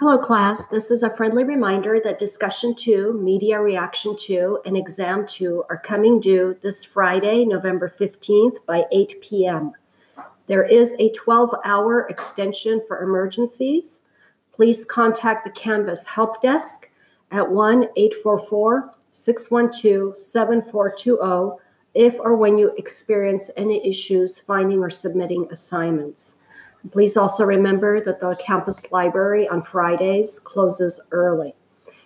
Hello, class. This is a friendly reminder that Discussion 2, Media Reaction 2, and Exam 2 are coming due this Friday, November 15th by 8 p.m. There is a 12 hour extension for emergencies. Please contact the Canvas Help Desk at 1 844 612 7420 if or when you experience any issues finding or submitting assignments. Please also remember that the campus library on Fridays closes early.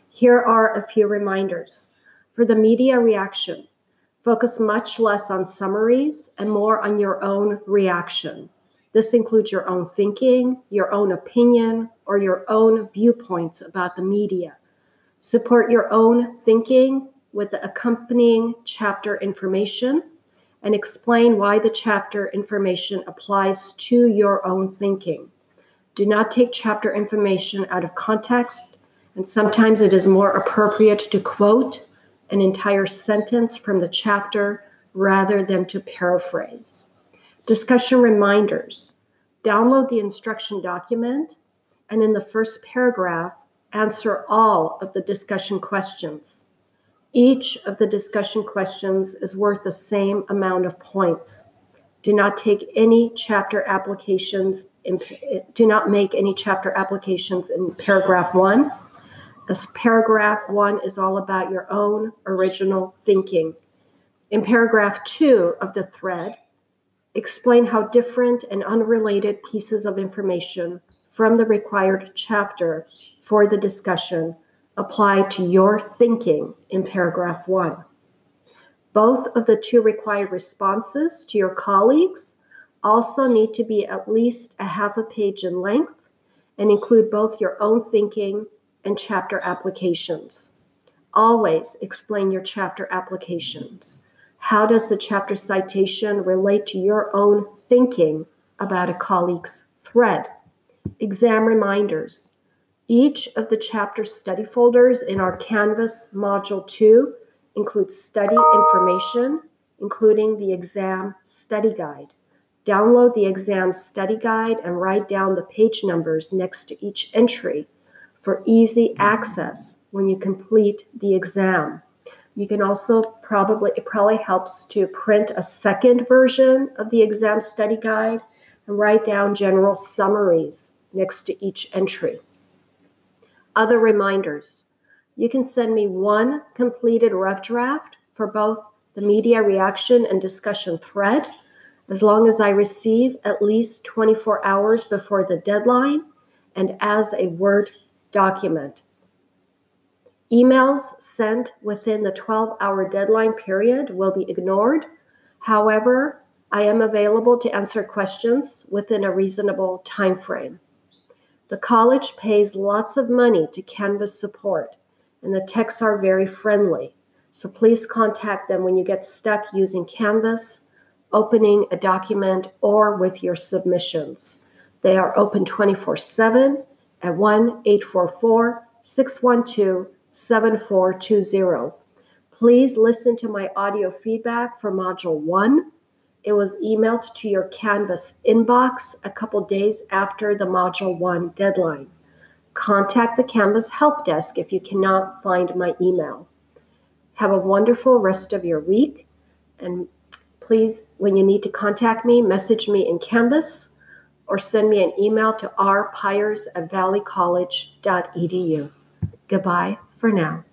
Here are a few reminders. For the media reaction, focus much less on summaries and more on your own reaction. This includes your own thinking, your own opinion, or your own viewpoints about the media. Support your own thinking with the accompanying chapter information and explain why the chapter information applies to your own thinking. Do not take chapter information out of context, and sometimes it is more appropriate to quote an entire sentence from the chapter rather than to paraphrase. Discussion reminders download the instruction document, and in the first paragraph, answer all of the discussion questions. Each of the discussion questions is worth the same amount of points. Do not take any chapter applications in, do not make any chapter applications in paragraph 1. As paragraph 1 is all about your own original thinking. In paragraph 2 of the thread, explain how different and unrelated pieces of information from the required chapter for the discussion apply to your thinking in paragraph one. Both of the two required responses to your colleagues also need to be at least a half a page in length and include both your own thinking and chapter applications. Always explain your chapter applications. How does the chapter citation relate to your own thinking about a colleague's thread? Exam reminders. Each of the chapter study folders in our Canvas Module 2 includes study information, including the exam study guide. Download the exam study guide and write down the page numbers next to each entry for easy access when you complete the exam. You can also probably, it probably helps to print a second version of the exam study guide and write down general summaries next to each entry. Other reminders. You can send me one completed rough draft for both the media reaction and discussion thread, as long as I receive at least 24 hours before the deadline and as a Word document. Emails sent within the 12 hour deadline period will be ignored. However, I am available to answer questions within a reasonable time frame. The college pays lots of money to Canvas support, and the techs are very friendly. So please contact them when you get stuck using Canvas, opening a document, or with your submissions. They are open 24 7 at 1 844 612 7420. Please listen to my audio feedback for Module 1 it was emailed to your Canvas inbox a couple days after the Module 1 deadline. Contact the Canvas Help Desk if you cannot find my email. Have a wonderful rest of your week. And please, when you need to contact me, message me in Canvas or send me an email to rpyers at valleycollege.edu. Goodbye for now.